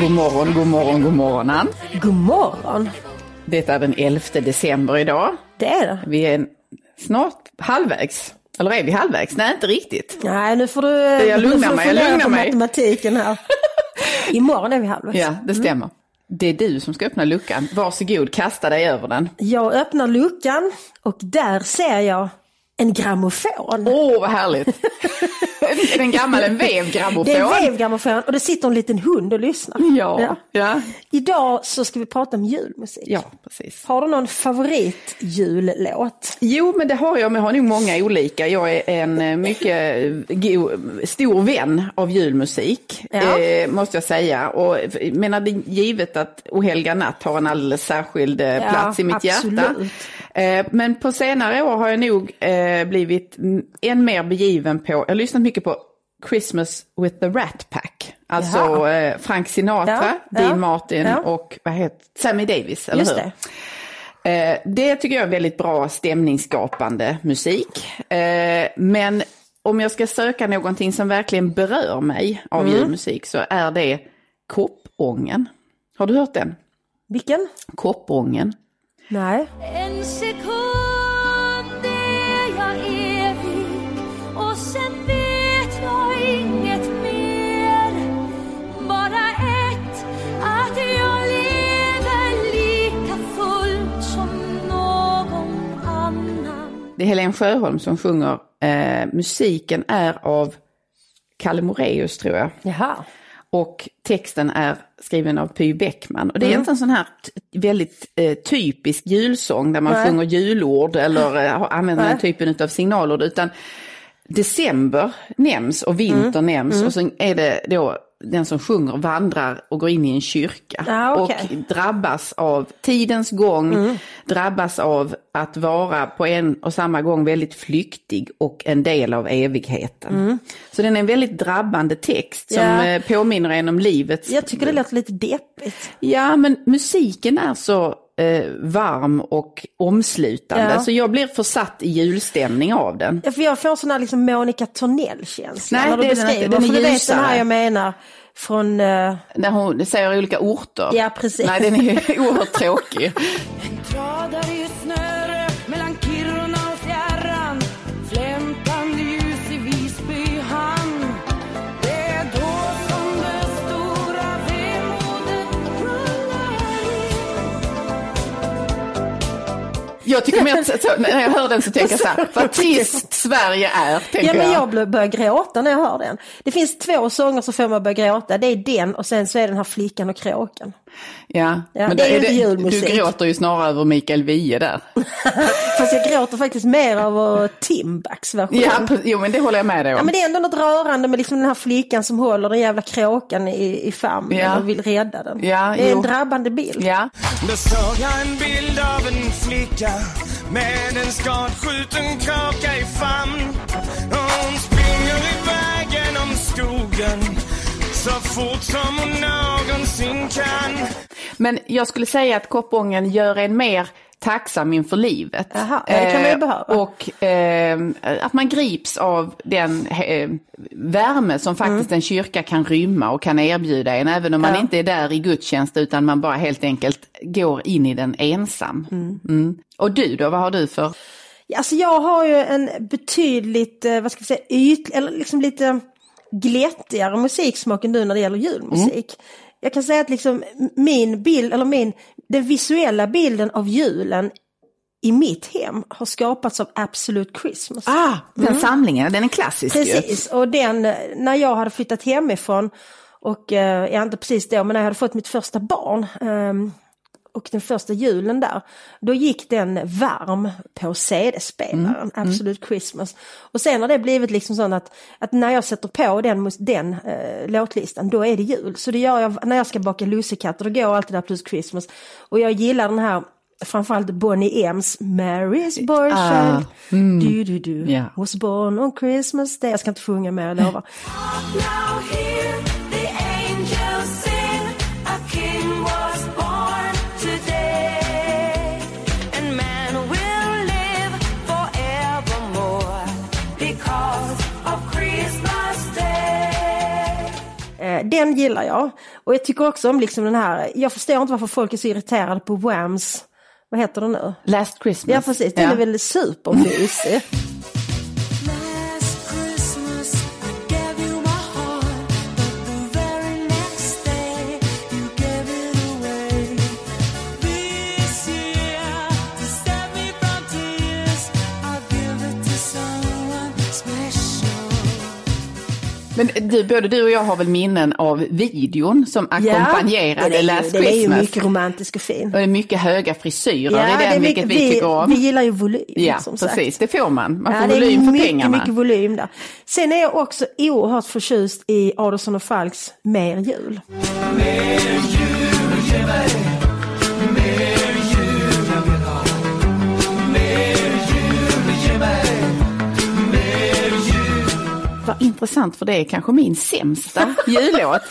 God morgon, god morgon, god morgon Ann. God morgon. Det är den 11 december idag. Det är det. Vi är snart halvvägs. Eller är vi halvvägs? Nej, inte riktigt. Nej, nu får du, Jag lugnar nu får du mig, jag lugnar på mig. matematiken här. Imorgon är vi halvvägs. Ja, det stämmer. Det är du som ska öppna luckan. Varsågod, kasta dig över den. Jag öppnar luckan och där ser jag en grammofon. Åh, vad härligt. är det en gammal en vevgrammofon? Det är en vevgrammofon och det sitter en liten hund och lyssnar. Ja, ja. Idag så ska vi prata om julmusik. Ja, precis. Har du någon favoritjullåt? Jo, men det har jag, men jag har nog många olika. Jag är en eh, mycket go, stor vän av julmusik, Ja. eh, måste jag säga. Och jag menar, det är givet att O helga natt har en alldeles särskild eh, Ja, plats i mitt absolut. hjärta. Eh, men på senare år har jag nog eh, blivit än mer begiven på, jag har lyssnat mycket på Christmas with the Rat Pack. Alltså Jaha. eh, Frank Sinatra, Ja, Dean ja, Martin ja. och vad heter Sammy Davis, eller Just hur? det. Det tycker jag är väldigt bra stämningsskapande musik. Men om jag ska söka någonting som verkligen berör mig av Mm. julmusik så är det Koppången. Har du hört den? Vilken? Koppången. Nej. En sekund är jag evig och sen vet jag inget mer. Bara ett, att jag lever lika fullt som någon annan. Det är Helen Sjöholm som sjunger. Eh, musiken är av Kalle Moraeus tror jag. Jaha. Och texten är skriven av Py Bäckman. Och det Mm. är inte en sån här väldigt eh, typisk julsång där man Nej. sjunger julord eller eh, använder den Nej. typen av signalord. Utan december nämns och vinter Mm. nämns och sen är det då den som sjunger vandrar och går in i en kyrka. Ah. Mm. Och drabbas av tidens gång, drabbas av att vara på en och samma gång väldigt flyktig och en del av evigheten. Så den är en väldigt drabbande text som Mm. Ja. eh, påminner en om livets... Jag tycker det låter lite deppigt. Ja, men musiken är så eh, varm och omslutande Ja. så jag blir försatt i julstämning av den. Ja, för jag får sån här liksom Monica Tornell-känsla när du den beskriver. inte. Den är för du vet den ljusare. här jag menar från... eh, När hon säger olika orter. Ja, precis. Nej, den är ju oerhört tråkig. Tradar i snöre mellan Kiruna och fjärran Flämtande ljus i Visby hamn Det är då som det stora vemodet rullar in Jag tycker mer att, så, när jag hör den så tänker jag så här, vad trist Sverige är, tänker Ja men jag. jag börjar gråta när jag hör den. Det finns två sånger som får mig att börja gråta. Det är den och sen så är den här Flickan och kråkan. Ja, Ja, men det är ju inte julmusik. Du gråter ju snarare över Mikael Wiehe där. Fast jag gråter faktiskt mer över Timbaks version. Ja, jo men det håller jag med dig om. Ja men det är ändå något rörande med liksom den här flickan som håller den jävla kråkan i, i famnen Ja. och vill rädda den. Ja, det är jo. en drabbande bild. Ja, Då såg jag en bild av en flicka med en skadskjuten kråka i famn. Och hon springer iväg genom skogen så fort som hon någonsin kan. men jag skulle säga att Koppången gör en mer tacksam inför livet. Jaha, ja, det kan man ju Eh, behöva. Och eh, att man grips av den eh, värme som faktiskt en kyrka kan rymma och kan erbjuda en, även om man Mm. Ja. inte är där i gudstjänst utan man bara helt enkelt går in i den ensam. Mm. Och du då, vad har du för? Alltså jag har ju en betydligt, eh, vad ska vi säga, yt, eller liksom lite glättigare musiksmak än du när det gäller julmusik. Jag kan säga att liksom min bild, eller min, den visuella bilden av julen i mitt hem har skapats av Absolute Christmas. Ah, den samlingen, den är klassisk ju. Precis, och den, eh, när jag hade flyttat hemifrån och, eh, ja inte precis då, men när jag hade fått mitt första barn ehm, och den första julen där, då gick den varm på CD-spelaren, Absolute Christmas. Och sen har det blivit liksom sånt att, att när jag sätter på den, den eh, låtlistan, då är det jul. Så det gör jag när jag ska baka lussekatter, då går jag alltid Absolute Christmas. Och jag gillar den här framförallt Bonnie M's Mary's Boy Child. Du, du, du. Ja. Was born on Christmas Day. Jag ska inte sjunga mer, jag lovar. den gillar jag. Och jag tycker också om liksom den här, jag förstår inte varför folk är så irriterade på Whams, vad heter den nu? Last Christmas. Ja precis, den Ja. är väl supermysig. Men du, både du och jag har väl minnen av videon som ackompanjerade ju- Last den är ju Christmas. mycket romantisk och fin. Och det är mycket höga frisyrer Ja, i det är den, mycket- vilket vi, tycker om. Vi gillar ju volym ja, som precis. sagt. Det får man. Man får Ja, volym för mycket, pengarna. mycket volym där. Sen är jag också oerhört förtjust i Adolfsson och Falks Mer jul. Vad intressant för det är kanske min sämsta jullåt.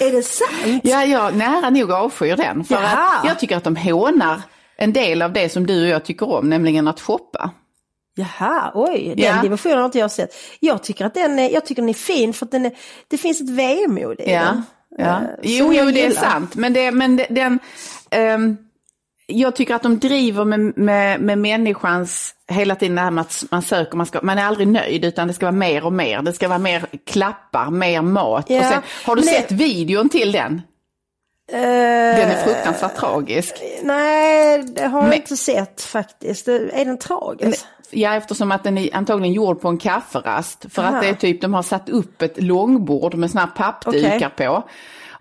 Är det sant? Ja, jag nära nog avskyr den. För Jaha. att jag tycker att de hånar en del av det som du och jag tycker om, nämligen att shoppa. Jaha, oj, den Ja. dimensionen har inte jag sett. Jag tycker att den är, jag tycker den är fin för att den är, det finns ett vemod i Ja, den. ja. Eh, Jo, jo, det är sant. Men, det, men det, den... ehm, jag tycker att de driver med, med, med människans, hela tiden det här med att man söker, man, ska, man är aldrig nöjd utan det ska vara mer och mer. Det ska vara mer klappar, mer mat. Ja, Och sen, har du det- sett videon till den? Eh, Den är fruktansvärt tragisk. Nej, det har jag Men- inte sett faktiskt. Är den tragisk? Ja, eftersom att den är antagligen gjord på en kafferast. För Aha. att det är typ, de har satt upp ett långbord med såna här pappdukar Okej. på.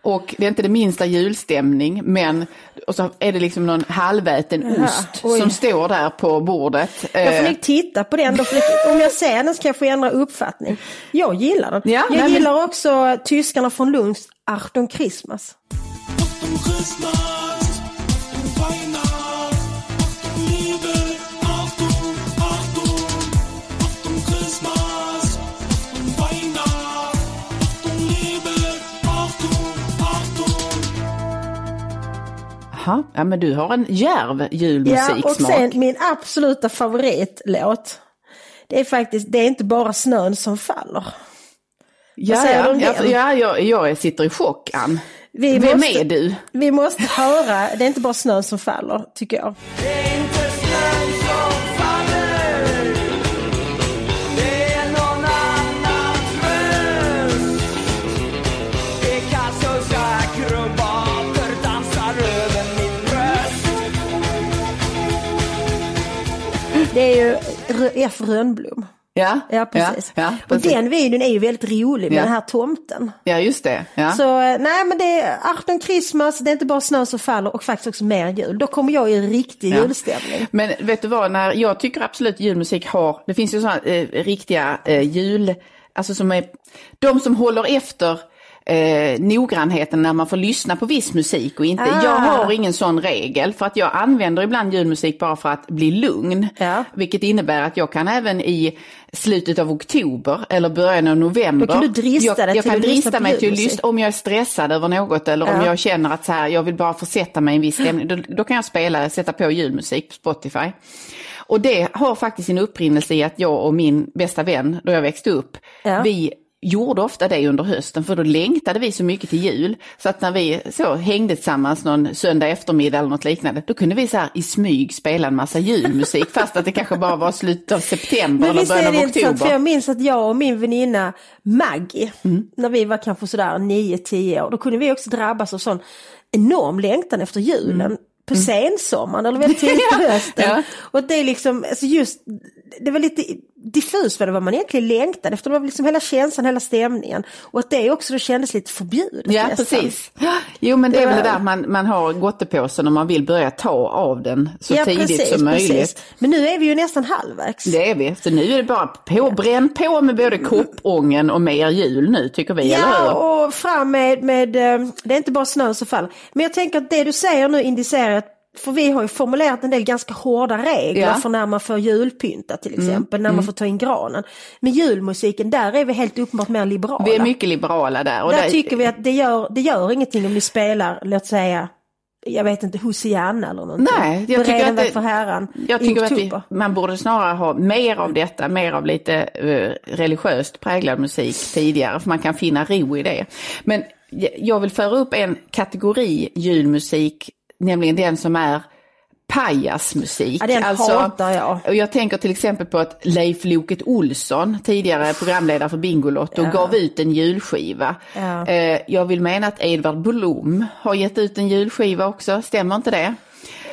Och det är inte det minsta julstämning, men och så är det liksom någon halväten ost oj. som står där på bordet. Jag får Eh, nog titta på den då, för det- om jag ser den så kan jag få ändra uppfattning. Jag gillar den. Ja, jag nej, men- gillar också tyskarna från Lunds Achtung Christmas. Achtung Christmas, Jaha, ja men du har en djärv Ja, och julmusiksmak. sen min absoluta favoritlåt. Det är faktiskt, det är inte bara snön som faller. ja, ja, ja, ja, jag, jag sitter i chock, Ann. Vi Vem måste- är du? Vi måste höra, det är inte bara snön som faller, tycker jag. Ju Rö- F. Rönnblom. Ja, Ja, precis. Ja, ja, och precis. den videon är ju väldigt rolig med Ja. den här tomten. ja just det. Ja. Så eh, nej men det är Achtung Christmas, det är inte bara snö som faller och faktiskt också mer jul. Då kommer jag i en riktig julstämning. Men vet du vad, när jag tycker absolut julmusik har, det finns ju sådana eh, riktiga eh, jul, alltså som är, de som håller efter eh, noggrannheten när man får lyssna på viss musik och inte. Ah. Jag har ingen sån regel för att jag använder ibland julmusik bara för att bli lugn. Ja. Vilket innebär att jag kan även i slutet av oktober eller början av november. Då kan du drista jag, jag kan drista mig till att lyssna om jag är stressad över något eller om Ja. jag känner att så här, jag vill bara försätta mig i en viss stämning. Då, då kan jag spela, sätta på julmusik på Spotify. Och det har faktiskt sin upprinnelse i att jag och min bästa vän, då jag växte upp, Ja. vi gjorde ofta det under hösten för då längtade vi så mycket till jul. Så att när vi så hängde tillsammans någon söndag eftermiddag eller något liknande, då kunde vi så här i smyg spela en massa julmusik fast att det kanske bara var slutet av september eller början av intressant, för oktober. jag minns att jag och min väninna Maggie, Mm. när vi var kanske sådär 9-10 år, då kunde vi också drabbas av sån enorm längtan efter julen. På sensommaren eller väldigt tidigt på hösten. Mm. Ja. Och det är liksom, alltså just, det var lite diffust vad det var man egentligen längtade efter. Det var liksom hela känslan, hela stämningen. Och att det också då kändes lite förbjudet Ja, nästan. precis. Jo, men det, Det är väl var- det där man, man har gottepåsen och man vill börja ta av den så Ja, tidigt precis, som möjligt. precis. Men nu är vi ju nästan halvvägs. Det är vi. Så nu är det bara på, bränn på med både koppången och mer jul nu tycker vi, eller hur? Ja, och fram med, med, eh, det är inte bara snön som faller. Men jag tänker att det du säger nu indicerar att för vi har ju formulerat en del ganska hårda regler Ja. Mm. för när man får julpynta till exempel, när man får ta in granen. Men julmusiken, där är vi helt uppenbart mer liberala. Vi är mycket liberala där. Och där där tycker vi att det gör, det gör ingenting om ni spelar, låt säga, jag vet inte, Hosianna eller någonting. Nej, jag tycker Bereden att väg det- för Herren Jag tycker att vi, man borde snarare ha mer av detta, mer av lite eh, religiöst präglad musik tidigare, för man kan finna ro i det. Men jag vill föra upp en kategori julmusik, nämligen den som är pajasmusik. Ja, den hatar jag. Och jag tänker till exempel på att Leif Loket Olsson, tidigare programledare för Bingolotto, Ja. gav ut en julskiva. Ja. Eh, Jag vill mena att Edvard Blom har gett ut en julskiva också, stämmer inte det?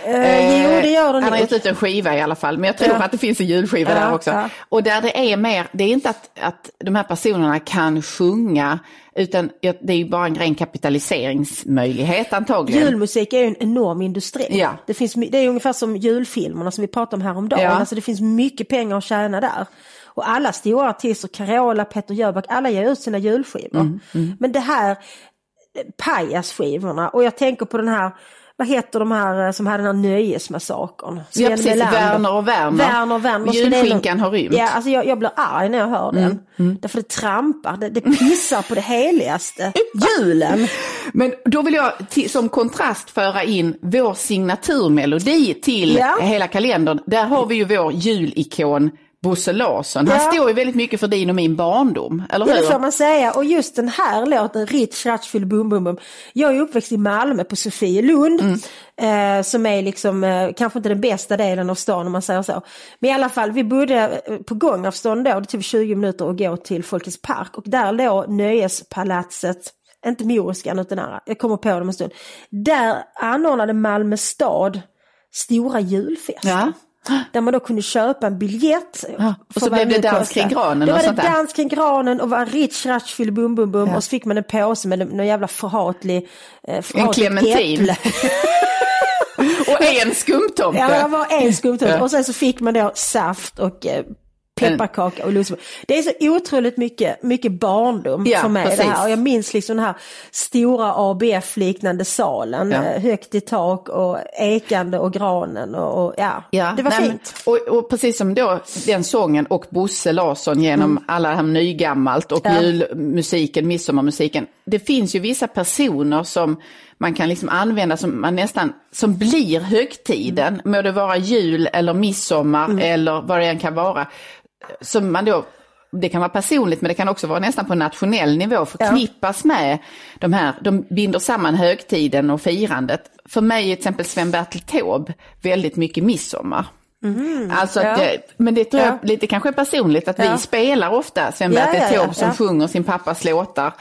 Eh, jo, det gör den Han har gett ut en skiva i alla fall, men jag tror Ja. att det finns en julskiva Ja, där också. ja. Och där det är mer, det är inte att, att de här personerna kan sjunga, utan det är ju bara en ren kapitaliseringsmöjlighet antagligen. Julmusik är ju en enorm industri. Ja. Det, finns, det är ungefär som julfilmerna som vi pratade om häromdagen. Ja. Alltså det finns mycket pengar att tjäna där. Och alla stora artister, Carola, Peter Jöback, alla ger ut sina julskivor. Mm, Men det här eh, pajasskivorna och jag tänker på den här vad heter de här eh, som hade den här nöjesmassakern? Sven precis. Melander. Värner och Werner. Värner och Werner. Julskinkan har rymt. Ja, alltså jag, jag blir arg när jag hör den. Därför det trampar, det, det pissar på det heligaste. Julen! Men då vill jag som kontrast föra in vår signaturmelodi till Ja. hela kalendern. Där har vi ju vår julikon Bosse Larsson. Han Ja. står ju väldigt mycket för din och min barndom, eller Ja, det hur? får man säga. Och just den här låten, Ritch Ratchfield Bum Bum Bum. Jag är uppväxt i Malmö på Sofielund. Eh, som är liksom, eh, kanske inte den bästa delen av stan om man säger så. Men i alla fall, vi bodde eh, på gångavstånd då, det tog 20 minuter att gå till Folkets Park. Och där låg Nöjespalatset, inte Moriskan utan andra, jag kommer på det om en stund. Där anordnade Malmö stad stora julfester. Ja. Där man då kunde köpa en biljett. Ja, och så blev det dans kring granen och var det sånt där. dans kring granen och var Rich Ratchfield Bum Bum Bum Ja. och så fick man en påse med någon jävla förhatlig eh, En förhatligt clementin. Och en skumtomte. Ja, det var en skumtomte Ja. och sen så fick man då saft och eh, pepparkaka och lussebullar. Det är så otroligt mycket, mycket barndom Ja, för mig precis. det här. Och jag minns liksom den här stora ABF-liknande salen, Ja. eh, högt i tak och ekande och granen och, och ja, Ja, det var nej, men- fint. Och, och precis som då den sången och Bosse Larsson genom alla det här nygammalt och Mm. Ja. julmusiken, midsommarmusiken. Det finns ju vissa personer som man kan liksom använda som man nästan, som blir högtiden, Mm. må det vara jul eller midsommar eller vad det än kan vara. Som man då det kan vara personligt men det kan också vara nästan på nationell nivå förknippas med de här, de binder samman högtiden och firandet. För mig är till exempel Sven-Bertil Taube väldigt mycket midsommar. Alltså att Ja. det, men det tror jag Ja. lite kanske är personligt att Ja. vi spelar ofta Sven-Bertil Ja, ja, ja, Taube som ja. sjunger sin pappas låtar.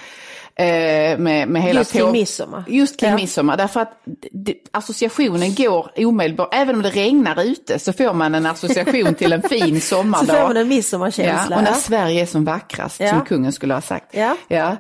Eh, med, med hela Just Taube- midsommar. Just kring Ja. midsommar, därför att det, associationen går omedelbart, även om det regnar ute så får man en association till en fin Så sommardag. får man en midsommarkänsla. Ja, och när ja. Sverige är som vackrast, Ja. som kungen skulle ha sagt. Ja. Ja.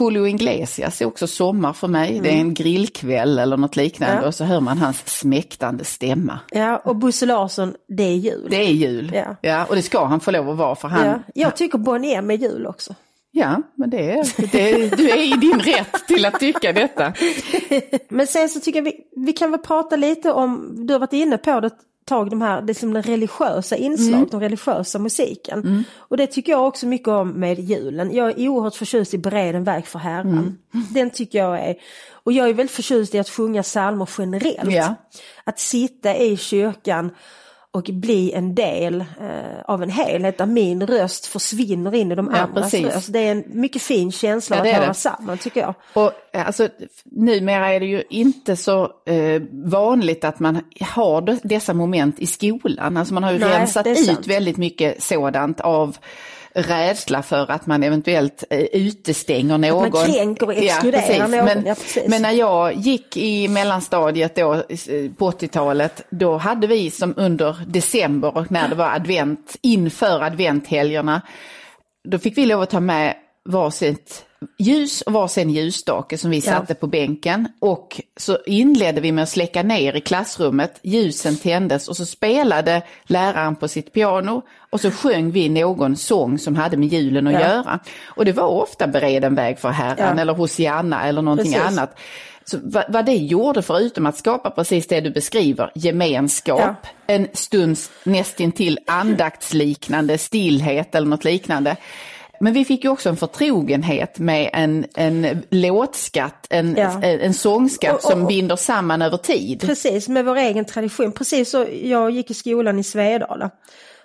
Julio Iglesias är också sommar för mig. Det är en grillkväll eller något liknande Mm. Ja. och så hör man hans smäktande stämma. Ja, och Bosse Larsson, det är jul. Det är jul. Ja. och det ska han få lov att vara för han... Ja. Jag tycker Bonnie M är jul också. Ja, men det är, det är, du är i din rätt till att tycka detta. Men sen så tycker jag vi, vi kan väl prata lite om, du har varit inne på det tag, de här, det som den religiösa inslag, Mm. den religiösa musiken. Och det tycker jag också mycket om med julen. Jag är oerhört förtjust i Bereden väg för Herren. Mm. Den tycker jag är, och jag är väldigt förtjust i att sjunga psalmer generellt. Ja. Att sitta i kyrkan och bli en del eh, av en helhet där min röst försvinner in i de Ja, andras precis. röst. Det är en mycket fin känsla Ja, att höra det. samman tycker jag. Och eh, alltså, numera är det ju inte så eh, vanligt att man har dessa moment i skolan. Alltså man har ju Nej, rensat ut sant. väldigt mycket sådant av rädsla för att man eventuellt eh, utestänger någon. kränker och exkluderar precis. någon, Men, ja, precis. men när jag gick i mellanstadiet då eh, på 80-talet, då hade vi som under december och när det var advent, inför adventhelgerna, då fick vi lov att ta med varsitt ljus och varsin ljusstake som vi satte på bänken. Och så inledde vi med att släcka ner i klassrummet, ljusen tändes och så spelade läraren på sitt piano och så sjöng vi någon sång som hade med julen att Ja. göra. Och det var ofta Bereden väg för Herren Ja. eller Hosianna eller någonting Precis. annat. Så vad, vad det gjorde förutom att skapa precis det du beskriver, gemenskap, Ja. en stunds nästintill andaktsliknande stillhet eller något liknande. Men vi fick ju också en förtrogenhet med en, en låtskatt, en, Ja. en, en sångskatt Och- och- som binder samman över tid. Precis, med vår egen tradition. Precis så, jag gick i skolan i Svedala.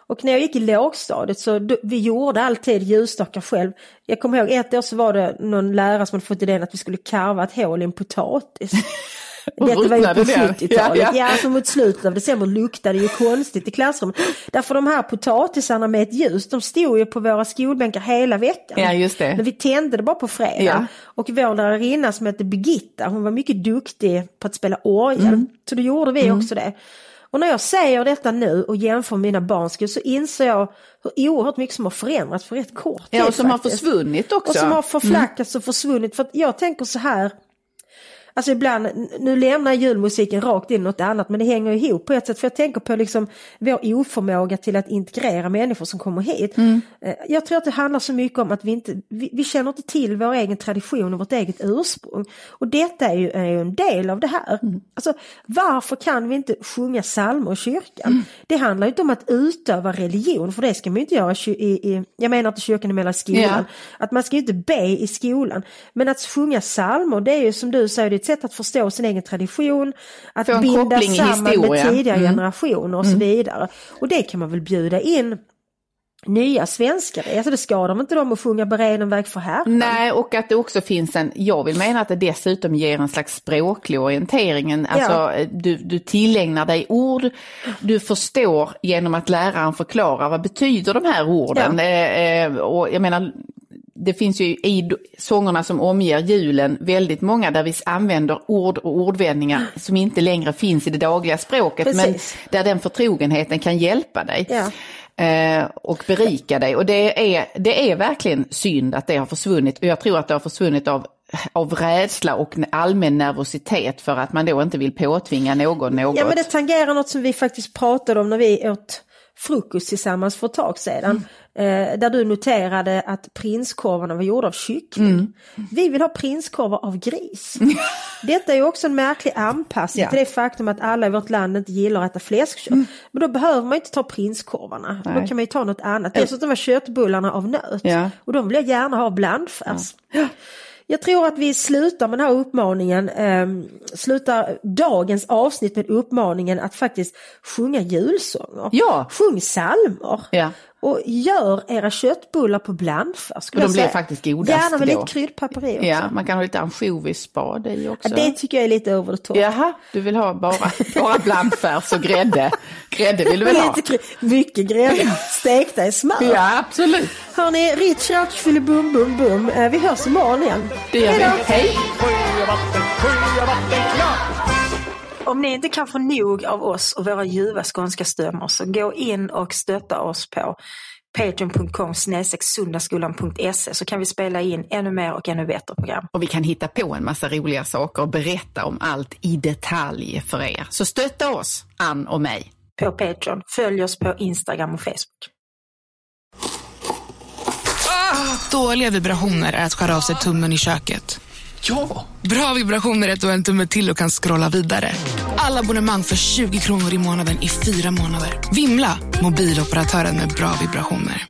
Och när jag gick i lågstadiet så då, vi gjorde alltid ljusstakar själv. Jag kommer ihåg ett år så var det någon lärare som hade fått idén att vi skulle karva ett hål i en potatis. Detta var ju på ruttnade det? 70-talet. Ja, Ja, ja. alltså mot slutet av december luktade det ju konstigt i klassrummet. Därför de här potatisarna med ett ljus, de stod ju på våra skolbänkar hela veckan. Ja, just det. Men vi tände det bara på fredag. Ja. Och vår lärarinna som hette Birgitta, hon var mycket duktig på att spela orgel. Mm. Så då gjorde vi också det. Och när jag säger detta nu och jämför mina barns så inser jag hur oerhört mycket som har förändrats för rätt kort tid Ja, och som har faktiskt. försvunnit också. Och som har förflackats och försvunnit. För att jag tänker så här. Alltså ibland, nu lämnar julmusiken rakt in något annat men det hänger ihop på ett sätt. För jag tänker på liksom vår oförmåga till att integrera människor som kommer hit. Eh, Jag tror att det handlar så mycket om att vi inte, vi, vi känner inte till vår egen tradition och vårt eget ursprung. Och detta är ju, är ju en del av det här. Alltså varför kan vi inte sjunga psalmer i kyrkan? Det handlar inte om att utöva religion för det ska man ju inte göra i, i, jag menar inte kyrkan emellan skolan. Ja. Att man ska inte be i skolan. Men att sjunga psalmer det är ju som du säger, ett sätt att förstå sin egen tradition. Att Få binda samman med tidigare Mm. generationer och så vidare. Och det kan man väl bjuda in nya svenskar. Alltså det skadar inte dem att sjunga Bereden väg för Herren. Nej, och att det också finns en, jag vill mena att det dessutom ger en slags språklig orientering. En- Alltså, Ja. du, du tillägnar dig ord, du förstår genom att läraren förklarar vad betyder de här orden. Ja. Eh, eh, och jag menar, det finns ju i sångerna som omger julen väldigt många där vi använder ord och ordvändningar som inte längre finns i det dagliga språket men Precis. där den förtrogenheten kan hjälpa dig. Ja. Eh, och berika dig. Och det är, det är verkligen synd att det har försvunnit. Och jag tror att det har försvunnit av, av rädsla och allmän nervositet för att man då inte vill påtvinga någon något. Ja men det tangerar något som vi faktiskt pratade om när vi åt frukost tillsammans för ett tag sedan. Eh, där du noterade att prinskorvarna var gjorda av kyckling. Vi vill ha prinskorvar av gris. Detta är ju också en märklig anpassning Ja. till det faktum att alla i vårt land inte gillar att äta fläskkött. Men då behöver man inte ta prinskorvarna. Då Nej. kan man ju ta något annat. Dessutom var köttbullarna av nöt. Ja. Och de vill jag gärna ha blandfärs. Jag tror att vi slutar med den här uppmaningen, eh, slutar dagens avsnitt med uppmaningen att faktiskt sjunga julsånger. Ja. Sjung psalmer. Ja. Och gör era köttbullar på blandfärs. de blir säga. faktiskt godast Gärna med då. lite kryddpaprika också. Ja, man kan ha lite ansjovisspad i också. Ja, det tycker jag är lite over the top. Jaha, du vill ha bara, bara blandfärs och grädde. Grädde vill du väl ha? Lite kry- mycket grädde, stekta i smör. Ja, absolut. Hörni, Rich Ratch bum bum bum. Eh, Vi hörs imorgon igen. Det gör vi. Hej då. Hej! Om ni inte kan få nog av oss och våra ljuva skånska stämmor så gå in och stötta oss på patreon.com sundagskolan.se så kan vi spela in ännu mer och ännu bättre program. Och vi kan hitta på en massa roliga saker och berätta om allt i detalj för er. Så stötta oss, Ann och mig. På Patreon. Följ oss på Instagram och Facebook. Dåliga vibrationer är att skära av sig tummen i köket. Ja! Bra vibrationer är ett och en tumme till och kan scrolla vidare. Alla abonnemang för 20 kronor i månaden i fyra månader. Vimla! Mobiloperatören med bra vibrationer.